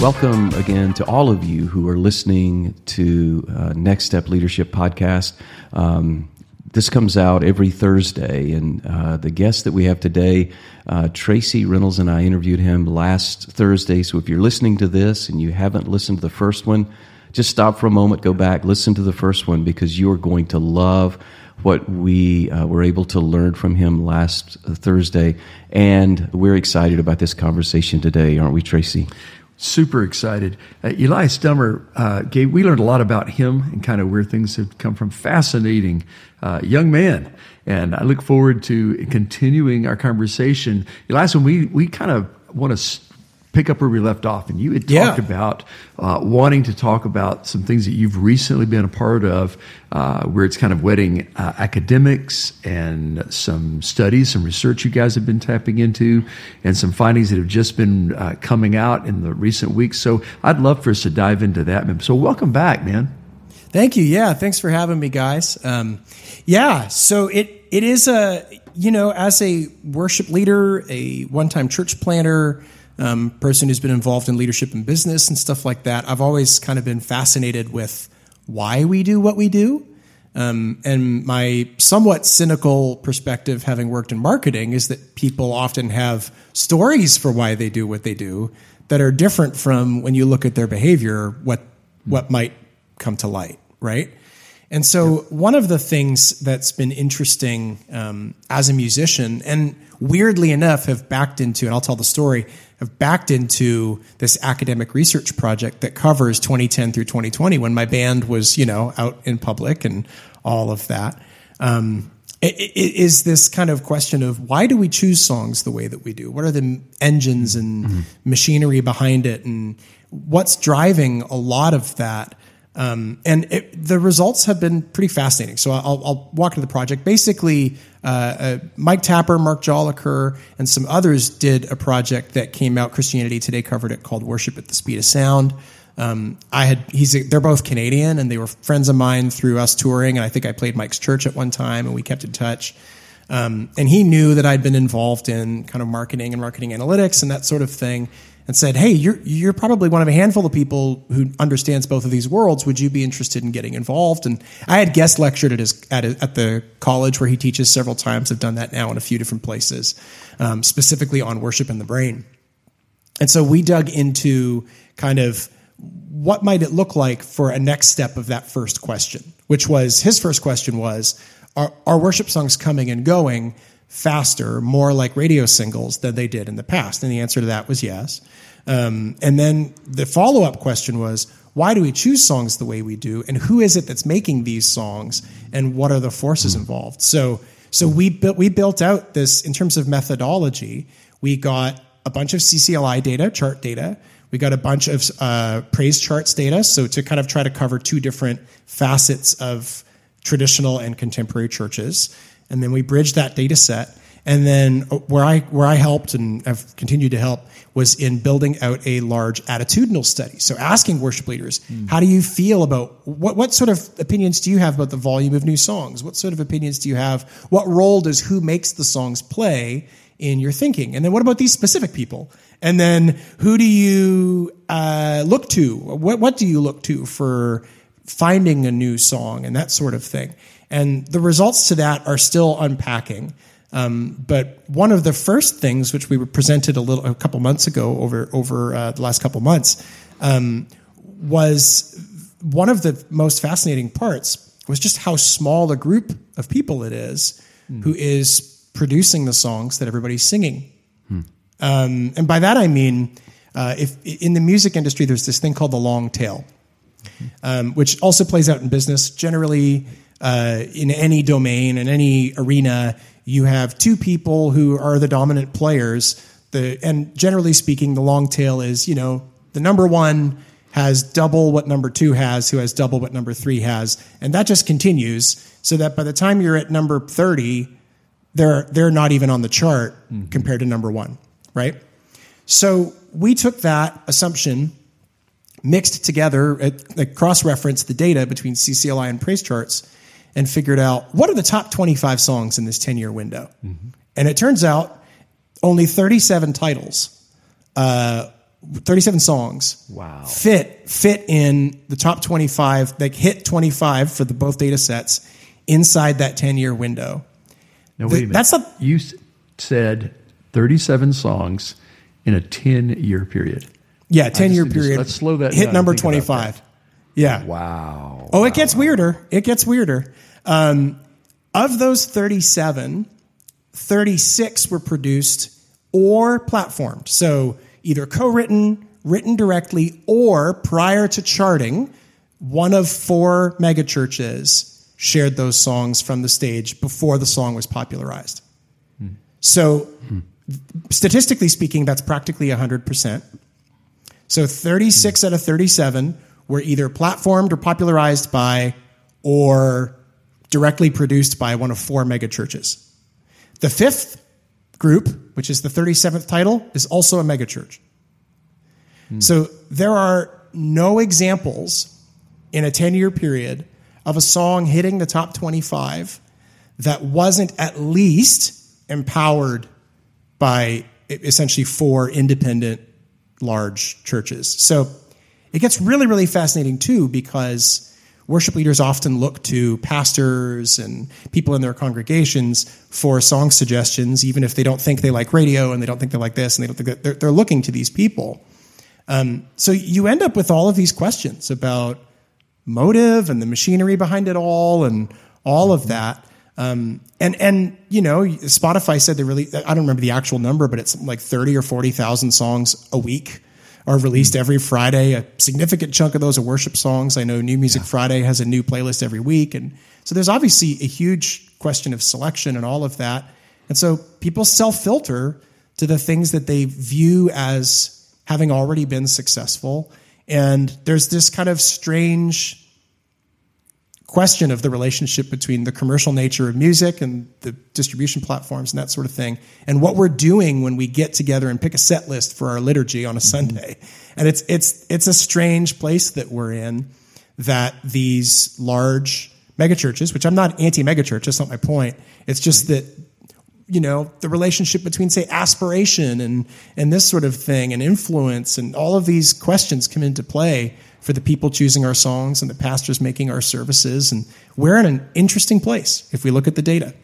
Welcome again to all of you who are listening to uh, Next Step Leadership Podcast. Um, this comes out every Thursday, and uh, the guest that we have today, uh, Tracy Reynolds, and I interviewed him last Thursday. So if you're listening to this and you haven't listened to the first one, just stop for a moment, go back, listen to the first one because you are going to love what we uh, were able to learn from him last Thursday. And we're excited about this conversation today, aren't we, Tracy? Super excited. Uh, Elias Dummer uh, gave. We learned a lot about him and kind of where things have come from. Fascinating uh, young man, and I look forward to continuing our conversation. Elias, when we we kind of want to pick up where we left off, and you had talked Yeah. about uh, wanting to talk about some things that you've recently been a part of, uh, where it's kind of wedding uh, academics and some studies, some research you guys have been tapping into, and some findings that have just been uh, coming out in the recent weeks. So I'd love for us to dive into that. So welcome back, man. Thank you. Yeah, thanks for having me, guys. Um, yeah, so it it is a you know as a worship leader, a one time church planter, um, person who's been involved in leadership and business and stuff like that. I've always kind of been fascinated with why we do what we do. Um, and my somewhat cynical perspective, having worked in marketing, is that people often have stories for why they do what they do that are different from when you look at their behavior, what what might come to light, right? And so, one of the things that's been interesting um, as a musician, and weirdly enough, have backed into, and I'll tell the story, have backed into this academic research project that covers 2010 through 2020 when my band was, you know, out in public and all of that. Um, i- i- is this kind of question of why do we choose songs the way that we do? What are the engines and machinery behind it, and what's driving a lot of that? Um, and it, the results have been pretty fascinating. So I'll, I'll walk into the project. Basically, uh, uh, Mike Tapper, Mark Joliker, and some others did a project that came out. Christianity Today covered it called "Worship at the Speed of Sound." Um, I had he's they're both Canadian, and they were friends of mine through us touring. And I think I played Mike's church at one time, and we kept in touch. Um, and he knew that I'd been involved in kind of marketing and marketing analytics and that sort of thing, and said, "Hey, you're you're probably one of a handful of people who understands both of these worlds. Would you be interested in getting involved?" And I had guest lectured at his at, at the college where he teaches several times. I've done that now in a few different places, um, specifically on worship in the brain. And so we dug into kind of what might it look like for a next step of that first question, which was his first question was are, are worship songs coming and going faster, more like radio singles than they did in the past? And the answer to that was yes. Um, and then the follow up question was why do we choose songs the way we do, and who is it that's making these songs, and what are the forces involved? So, so we built we built out this in terms of methodology. We got a bunch of CCLI data, chart data. We got a bunch of uh, praise charts data. So to kind of try to cover two different facets of traditional and contemporary churches, and then we bridged that data set. And then where I where I helped and have continued to help was in building out a large attitudinal study. So asking worship leaders, how do you feel about what what sort of opinions do you have about the volume of new songs? What sort of opinions do you have? What role does who makes the songs play in your thinking? And then what about these specific people? And then who do you uh, look to? What what do you look to for finding a new song and that sort of thing? And the results to that are still unpacking. Um, but one of the first things, which we presented a little a couple months ago over over uh, the last couple months, um, was one of the most fascinating parts was just how small a group of people it is who is producing the songs that everybody's singing. Um, and by that I mean, uh, if in the music industry, there's this thing called the long tail, um, which also plays out in business. Generally, uh, in any domain, in any arena, you have two people who are the dominant players. The and generally speaking, the long tail is you know the number one has double what number two has, who has double what number three has, and that just continues. So that by the time you're at number thirty, they're they're not even on the chart mm-hmm. compared to number one, right? So we took that assumption, mixed together, at, cross referenced the data between CCLI and praise charts, and figured out what are the top 25 songs in this 10 year window. Mm-hmm. And it turns out only 37 titles, uh, 37 songs wow. fit fit in the top 25 that hit 25 for the both data sets inside that 10 year window. Now, wait a minute. That's a, you said 37 songs in a 10 year period. Yeah, 10 year period. Just, let's slow that Hit number 25. Yeah. Wow. Oh, wow, it gets weirder. It gets weirder. Um, of those 37, 36 were produced or platformed. So either co written, written directly, or prior to charting, one of four megachurches shared those songs from the stage before the song was popularized. Hmm. So, hmm. statistically speaking, that's practically 100%. So, 36 hmm. out of 37 were either platformed or popularized by or directly produced by one of four megachurches. The fifth group, which is the 37th title, is also a megachurch. Hmm. So there are no examples in a 10 year period of a song hitting the top 25 that wasn't at least empowered by essentially four independent large churches. So it gets really, really fascinating too because worship leaders often look to pastors and people in their congregations for song suggestions, even if they don't think they like radio and they don't think they like this and they don't think that they're, they're looking to these people. Um, so you end up with all of these questions about motive and the machinery behind it all and all of that. Um, and and you know, Spotify said they really I don't remember the actual number, but it's like thirty or forty thousand songs a week are released hmm. every Friday. A significant chunk of those are worship songs. I know New Music yeah. Friday has a new playlist every week. And so there's obviously a huge question of selection and all of that. And so people self filter to the things that they view as having already been successful. And there's this kind of strange question of the relationship between the commercial nature of music and the distribution platforms and that sort of thing, and what we're doing when we get together and pick a set list for our liturgy on a mm-hmm. Sunday. And it's it's it's a strange place that we're in that these large megachurches, which I'm not anti megachurch, that's not my point. It's just that you know the relationship between say aspiration and and this sort of thing and influence and all of these questions come into play for the people choosing our songs and the pastors making our services. And we're in an interesting place if we look at the data.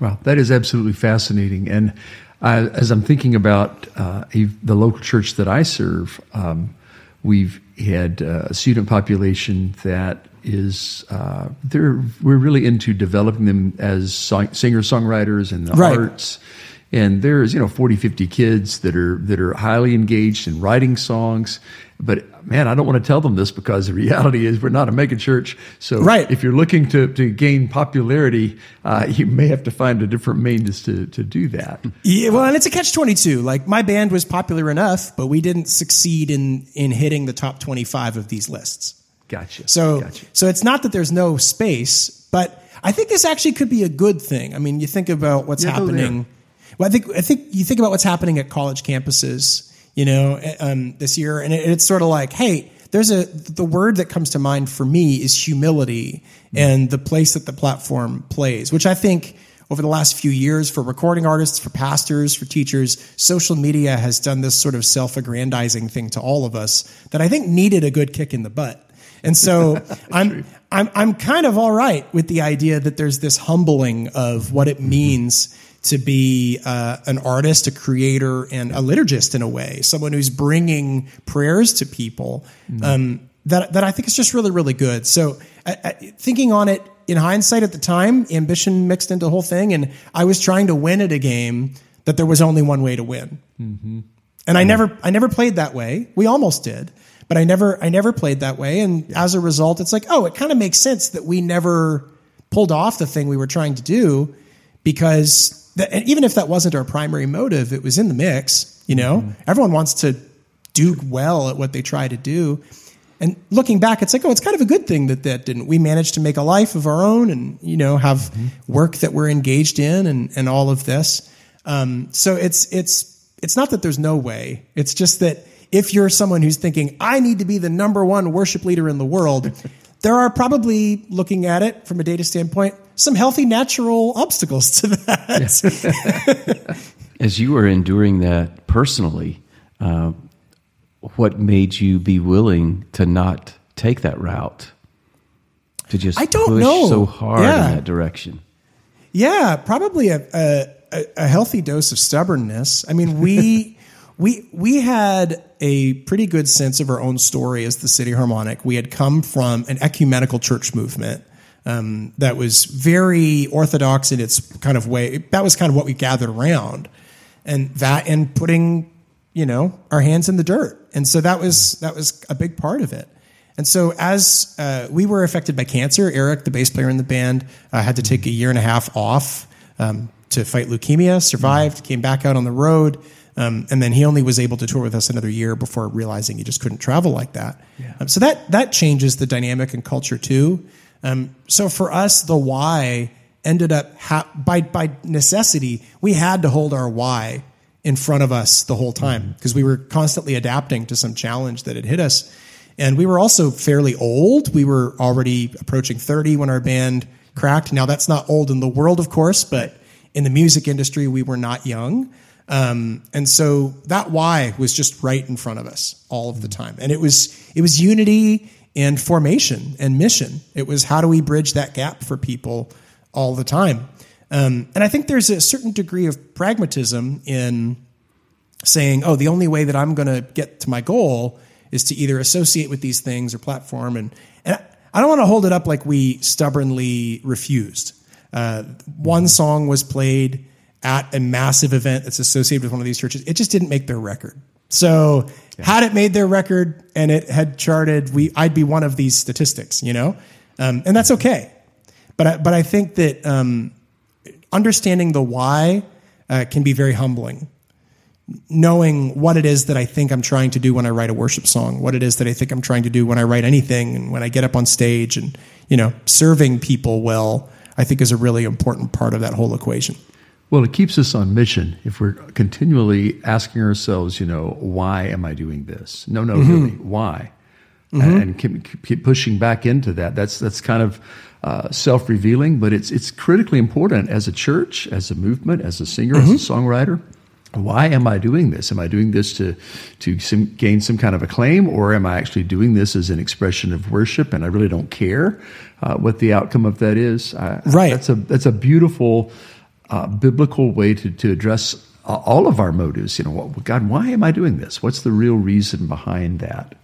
Well, that is absolutely fascinating. And uh, as I'm thinking about uh, the local church that I serve, um, we've had uh, a student population that is uh, we're really into developing them as singer songwriters and the right. arts and there's you know 40 50 kids that are that are highly engaged in writing songs but man i don't want to tell them this because the reality is we're not a mega church. So right. if you're looking to, to gain popularity uh, you may have to find a different means to, to do that. Yeah well and it's a catch 22 like my band was popular enough but we didn't succeed in in hitting the top 25 of these lists. Gotcha so gotcha. so it's not that there's no space but I think this actually could be a good thing. I mean, you think about what's yeah, happening. Well, I think I think you think about what's happening at college campuses, you know, um, this year, and it, it's sort of like, hey, there's a the word that comes to mind for me is humility and the place that the platform plays, which I think over the last few years for recording artists, for pastors, for teachers, social media has done this sort of self-aggrandizing thing to all of us that I think needed a good kick in the butt. And so I'm I'm I'm kind of all right with the idea that there's this humbling of what it means to be uh, an artist, a creator, and a liturgist in a way, someone who's bringing prayers to people. Mm-hmm. Um, that that I think is just really really good. So I, I, thinking on it in hindsight at the time, ambition mixed into the whole thing, and I was trying to win at a game that there was only one way to win, mm-hmm. and I never I never played that way. We almost did, but I never I never played that way, and yeah. as a result, it's like oh, it kind of makes sense that we never pulled off the thing we were trying to do because that, even if that wasn't our primary motive, it was in the mix. You know, mm-hmm. everyone wants to do well at what they try to do. And looking back, it's like, oh, it's kind of a good thing that that didn't. We managed to make a life of our own and, you know, have mm-hmm. work that we're engaged in and, and all of this. Um, so it's, it's, it's not that there's no way. It's just that if you're someone who's thinking, I need to be the number one worship leader in the world, there are probably, looking at it from a data standpoint, some healthy natural obstacles to that. As you were enduring that personally, uh, what made you be willing to not take that route? To just I don't push know. so hard yeah. in that direction. Yeah, probably a, a, a healthy dose of stubbornness. I mean, we we we had a pretty good sense of our own story as the City Harmonic. We had come from an ecumenical church movement um, that was very orthodox in its kind of way. That was kind of what we gathered around, and that and putting you know our hands in the dirt. And so that was that was a big part of it. And so as uh, we were affected by cancer. Eric the bass player in the band uh, had to take a year and a half off um, to fight leukemia survived came back out on the road um, and then he only was able to tour with us another year before realizing he just couldn't travel like that yeah. um, so that that changes the dynamic and culture too um, so for us the why ended up ha- by by necessity we had to hold our why in front of us the whole time because mm-hmm. we were constantly adapting to some challenge that had hit us. And we were also fairly old. We were already approaching 30 when our band cracked. Now, that's not old in the world, of course, but in the music industry, we were not young. Um, and so that why was just right in front of us all of the mm-hmm. time. And it was, it was unity and formation and mission. It was how do we bridge that gap for people all the time. Um, and I think there's a certain degree of pragmatism in saying, oh, the only way that I'm going to get to my goal is to either associate with these things or platform. And, and I don't want to hold it up like we stubbornly refused. Uh, one song was played at a massive event that's associated with one of these churches. It just didn't make their record. So yeah. had it made their record and it had charted, we I'd be one of these statistics, you know, um, and that's okay. But I, but I think that um, understanding the why uh, can be very humbling. Knowing what it is that I think I'm trying to do when I write a worship song, what it is that I think I'm trying to do when I write anything, and when I get up on stage, and you know, serving people well, I think is a really important part of that whole equation. Well, it keeps us on mission if we're continually asking ourselves, you know, why am I doing this? No, no, mm-hmm. really, why? Mm-hmm. And keep, keep pushing back into that. That's that's kind of uh, self-revealing, but it's it's critically important as a church, as a movement, as a singer, mm-hmm. as a mm-hmm. songwriter. Why am I doing this? Am I doing this to to some, gain some kind of acclaim, or am I actually doing this as an expression of worship? And I really don't care uh, what the outcome of that is. I, right. That's a that's a beautiful uh, biblical way to to address all of our motives. You know, God, why am I doing this? What's the real reason behind that?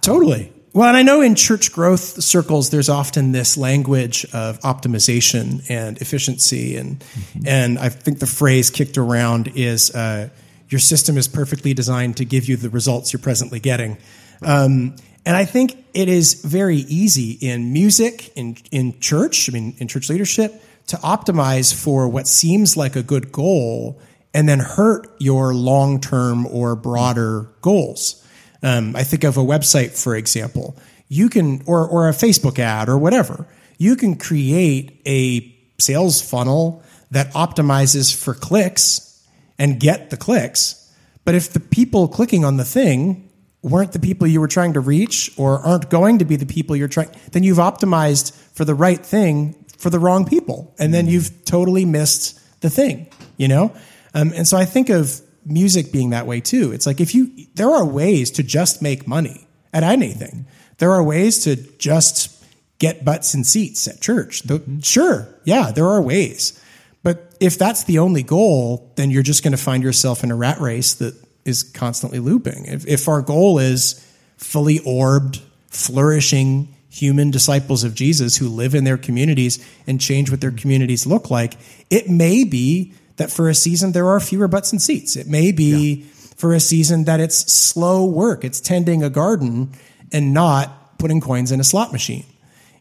Totally. Well, and I know in church growth circles, there's often this language of optimization and efficiency, and mm-hmm. and I think the phrase kicked around is uh, your system is perfectly designed to give you the results you're presently getting. Um, and I think it is very easy in music, in in church, I mean, in church leadership, to optimize for what seems like a good goal, and then hurt your long term or broader goals. Um, I think of a website, for example. You can, or, or a Facebook ad or whatever. You can create a sales funnel that optimizes for clicks and get the clicks. But if the people clicking on the thing weren't the people you were trying to reach or aren't going to be the people you're trying, then you've optimized for the right thing for the wrong people. And then you've totally missed the thing, you know? Um, and so I think of music being that way too. It's like if you, there are ways to just make money at anything. There are ways to just get butts and seats at church. The, sure, yeah, there are ways. But if that's the only goal, then you're just going to find yourself in a rat race that is constantly looping. If, if our goal is fully orbed, flourishing human disciples of Jesus who live in their communities and change what their communities look like, it may be that for a season there are fewer butts and seats. It may be yeah. for a season that it's slow work. It's tending a garden and not putting coins in a slot machine.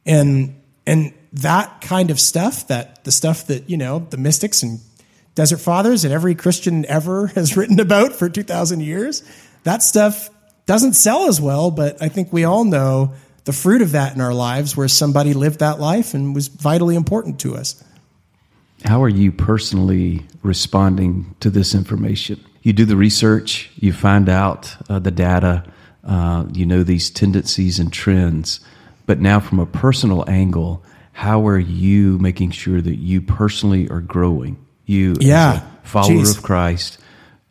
And and that kind of stuff, that the stuff that, you know, the mystics and desert fathers and every Christian ever has written about for 2000 years, that stuff doesn't sell as well, but I think we all know the fruit of that in our lives where somebody lived that life and was vitally important to us. How are you personally responding to this information? You do the research, you find out uh, the data, uh, you know these tendencies and trends, but now from a personal angle, how are you making sure that you personally are growing? You, yeah, follower Jeez. of Christ,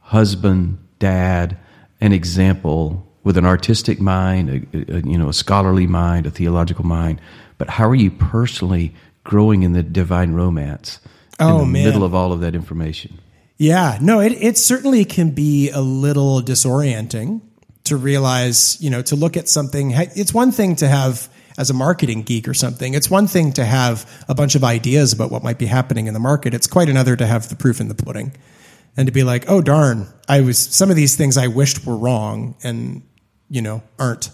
husband, dad, an example with an artistic mind, a, a, you know, a scholarly mind, a theological mind. But how are you personally growing in the divine romance oh, in the man. middle of all of that information? Yeah, no, it, it certainly can be a little disorienting to realize, you know, to look at something. It's one thing to have, as a marketing geek or something, it's one thing to have a bunch of ideas about what might be happening in the market. It's quite another to have the proof in the pudding and to be like, oh, darn, I was, some of these things I wished were wrong and, you know, aren't.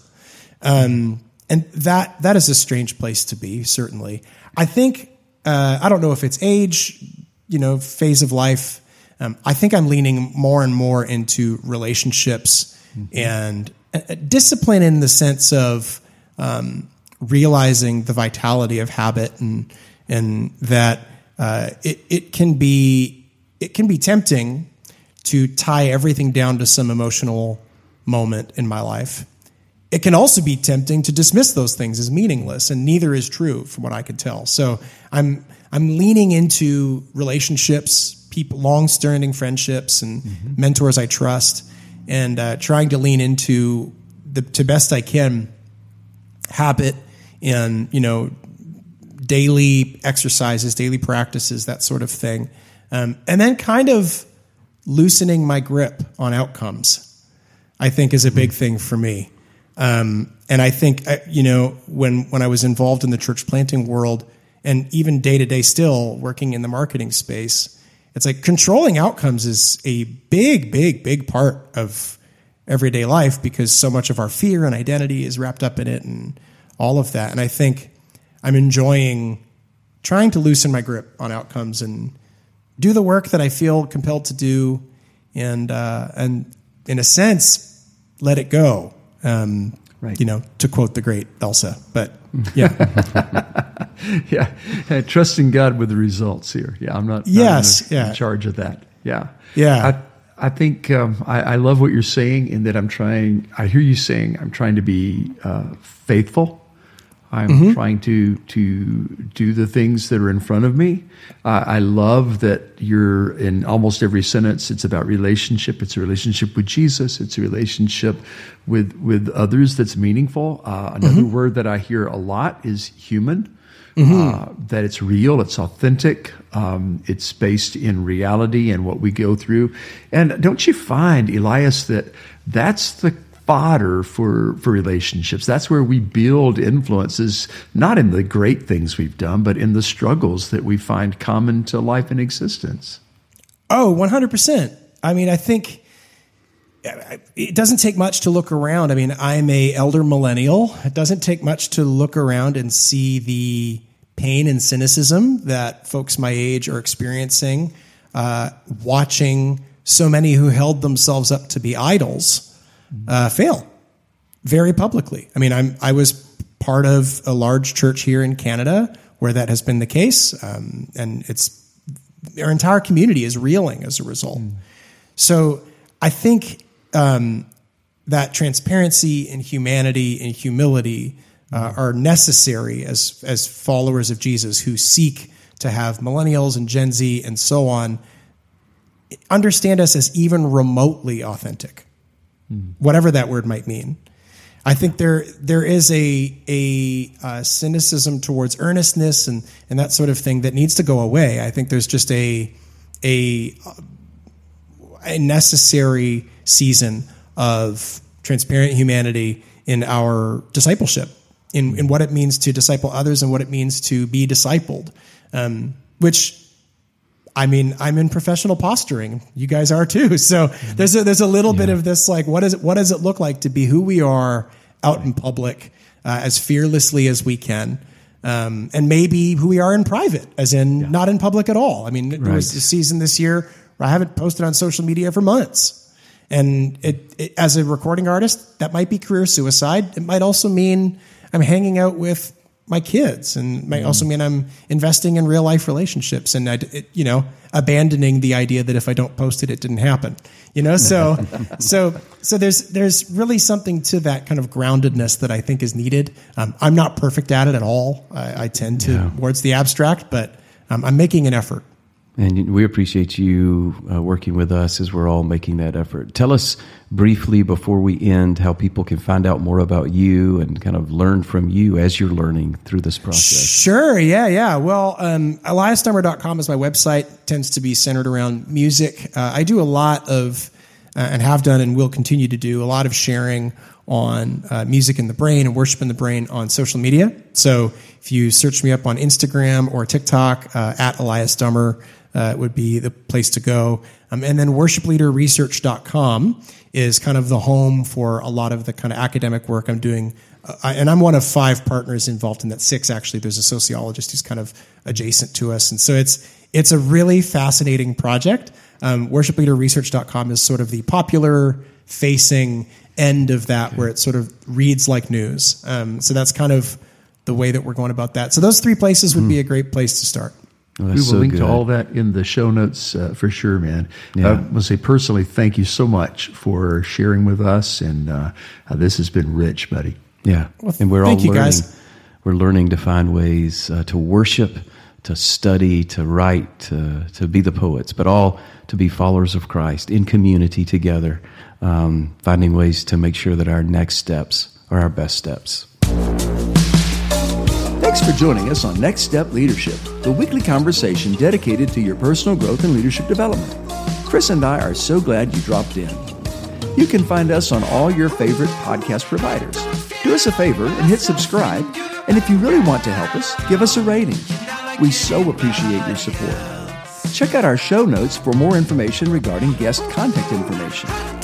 Um, and that, that is a strange place to be, certainly. I think, uh, I don't know if it's age, you know, phase of life um, I think I'm leaning more and more into relationships mm-hmm. and uh, discipline in the sense of um, realizing the vitality of habit and and that uh, it it can be it can be tempting to tie everything down to some emotional moment in my life. It can also be tempting to dismiss those things as meaningless, and neither is true from what I can tell. So I'm I'm leaning into relationships, people, long-standing friendships, and mm-hmm. mentors I trust, and uh, trying to lean into the to best I can habit and you know daily exercises, daily practices, that sort of thing, um, and then kind of loosening my grip on outcomes. I think is a big mm-hmm. thing for me. Um, and I think uh, you know when when I was involved in the church planting world, and even day to day still working in the marketing space, it's like controlling outcomes is a big, big, big part of everyday life because so much of our fear and identity is wrapped up in it and all of that. And I think I'm enjoying trying to loosen my grip on outcomes and do the work that I feel compelled to do, and uh, and in a sense, let it go. Um, right. You know, to quote the great Elsa. But yeah, yeah, trusting God with the results here. Yeah, I'm not. Yes, not yeah. in charge of that. Yeah, yeah. I, I think um, I, I, love what you're saying in that I'm trying. I hear you saying I'm trying to be uh, faithful I'm mm-hmm. trying to to do the things that are in front of me. Uh, I love that you're in almost every sentence. It's about relationship. It's a relationship with Jesus. It's a relationship with with others that's meaningful. Uh, another mm-hmm. word that I hear a lot is human. Mm-hmm. Uh, that it's real, it's authentic, um, it's based in reality and what we go through. And don't you find, Elias, that that's the fodder for, for relationships. That's where we build influences, not in the great things we've done, but in the struggles that we find common to life and existence. Oh, 100%. I mean, I think it doesn't take much to look around. I mean, I'm a elder millennial. It doesn't take much to look around and see the pain and cynicism that folks my age are experiencing, uh, watching so many who held themselves up to be idols uh, fail very publicly. I mean, I'm I was part of a large church here in Canada where that has been the case, um, and it's our entire community is reeling as a result. Mm. So I think um, that transparency and humanity and humility uh, are necessary as as followers of Jesus who seek to have millennials and Gen Z and so on understand us as even remotely authentic mm. whatever that word might mean. I think there there is a a uh, cynicism towards earnestness and and that sort of thing that needs to go away. I think there's just a a a necessary season of transparent humanity in our discipleship, in in what it means to disciple others and what it means to be discipled, um, which I mean, I'm in professional posturing. You guys are too. So mm-hmm. there's a, there's a little yeah. bit of this, like, what is it, what does it look like to be who we are out in public, uh, as fearlessly as we can? Um, and maybe who we are in private, as in yeah. not in public at all. I mean, right. there was a season this year where I haven't posted on social media for months. And it, it, as a recording artist, that might be career suicide. It might also mean I'm hanging out with my kids and might also mean I'm investing in real life relationships and I, it, you know, abandoning the idea that if I don't post it, it didn't happen, you know? So, so, so there's, there's really something to that kind of groundedness that I think is needed. Um, I'm not perfect at it at all. I, I tend to Yeah. towards the abstract, but um, I'm making an effort. And we appreciate you uh, working with us as we're all making that effort. Tell us briefly before we end how people can find out more about you and kind of learn from you as you're learning through this process. Sure. Yeah. Yeah. Well, um, eliasdummer.com is my website. Tends to be centered around music. Uh, I do a lot of, uh, and have done and will continue to do a lot of sharing on uh, music in the brain and worship in the brain on social media. So if you search me up on Instagram or TikTok uh, at Elias Dummer, uh, would be the place to go. Um, and then worshipleaderresearch.com is kind of the home for a lot of the kind of academic work I'm doing. Uh, I- and I'm one of five partners involved in that. Six actually. There's a sociologist who's kind of adjacent to us, and so it's it's a really fascinating project. Um, worshipleaderresearch.com is sort of the popular facing end of that, where it sort of reads like news. Um, so that's kind of the way that we're going about that. So those three places would be a great place to start. Well, We will so link good. to all that in the show notes uh, for sure, man. Yeah. I want to say personally, thank you so much for sharing with us, and uh, uh, this has been rich, buddy. Yeah, Well, and we're thank all you, learning. guys. We're learning to find ways uh, to worship, to study, to write, to to be the poets, but all to be followers of Christ in community together, um, finding ways to make sure that our next steps are our best steps. Thanks for joining us on Next Step Leadership, the weekly conversation dedicated to your personal growth and leadership development. Chris and I are so glad you dropped in. You can find us on all your favorite podcast providers. Do us a favor and hit subscribe. And if you really want to help us, give us a rating. We so appreciate your support. Check out our show notes for more information regarding guest contact information.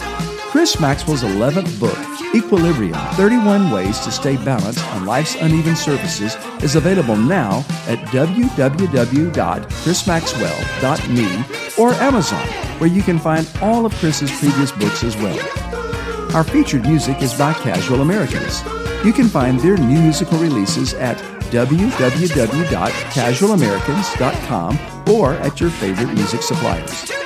Chris Maxwell's 11th book, Equilibrium 31 Ways to Stay Balanced on Life's Uneven Surfaces, is available now at www.chrismaxwell.me or Amazon, where you can find all of Chris's previous books as well. Our featured music is by Casual Americans. You can find their new musical releases at www.casualamericans.com or at your favorite music suppliers.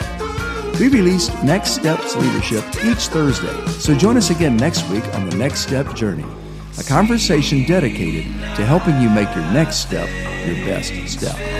We release Next Steps Leadership each Thursday, so join us again next week on the Next Step Journey, a conversation dedicated to helping you make your next step your best step.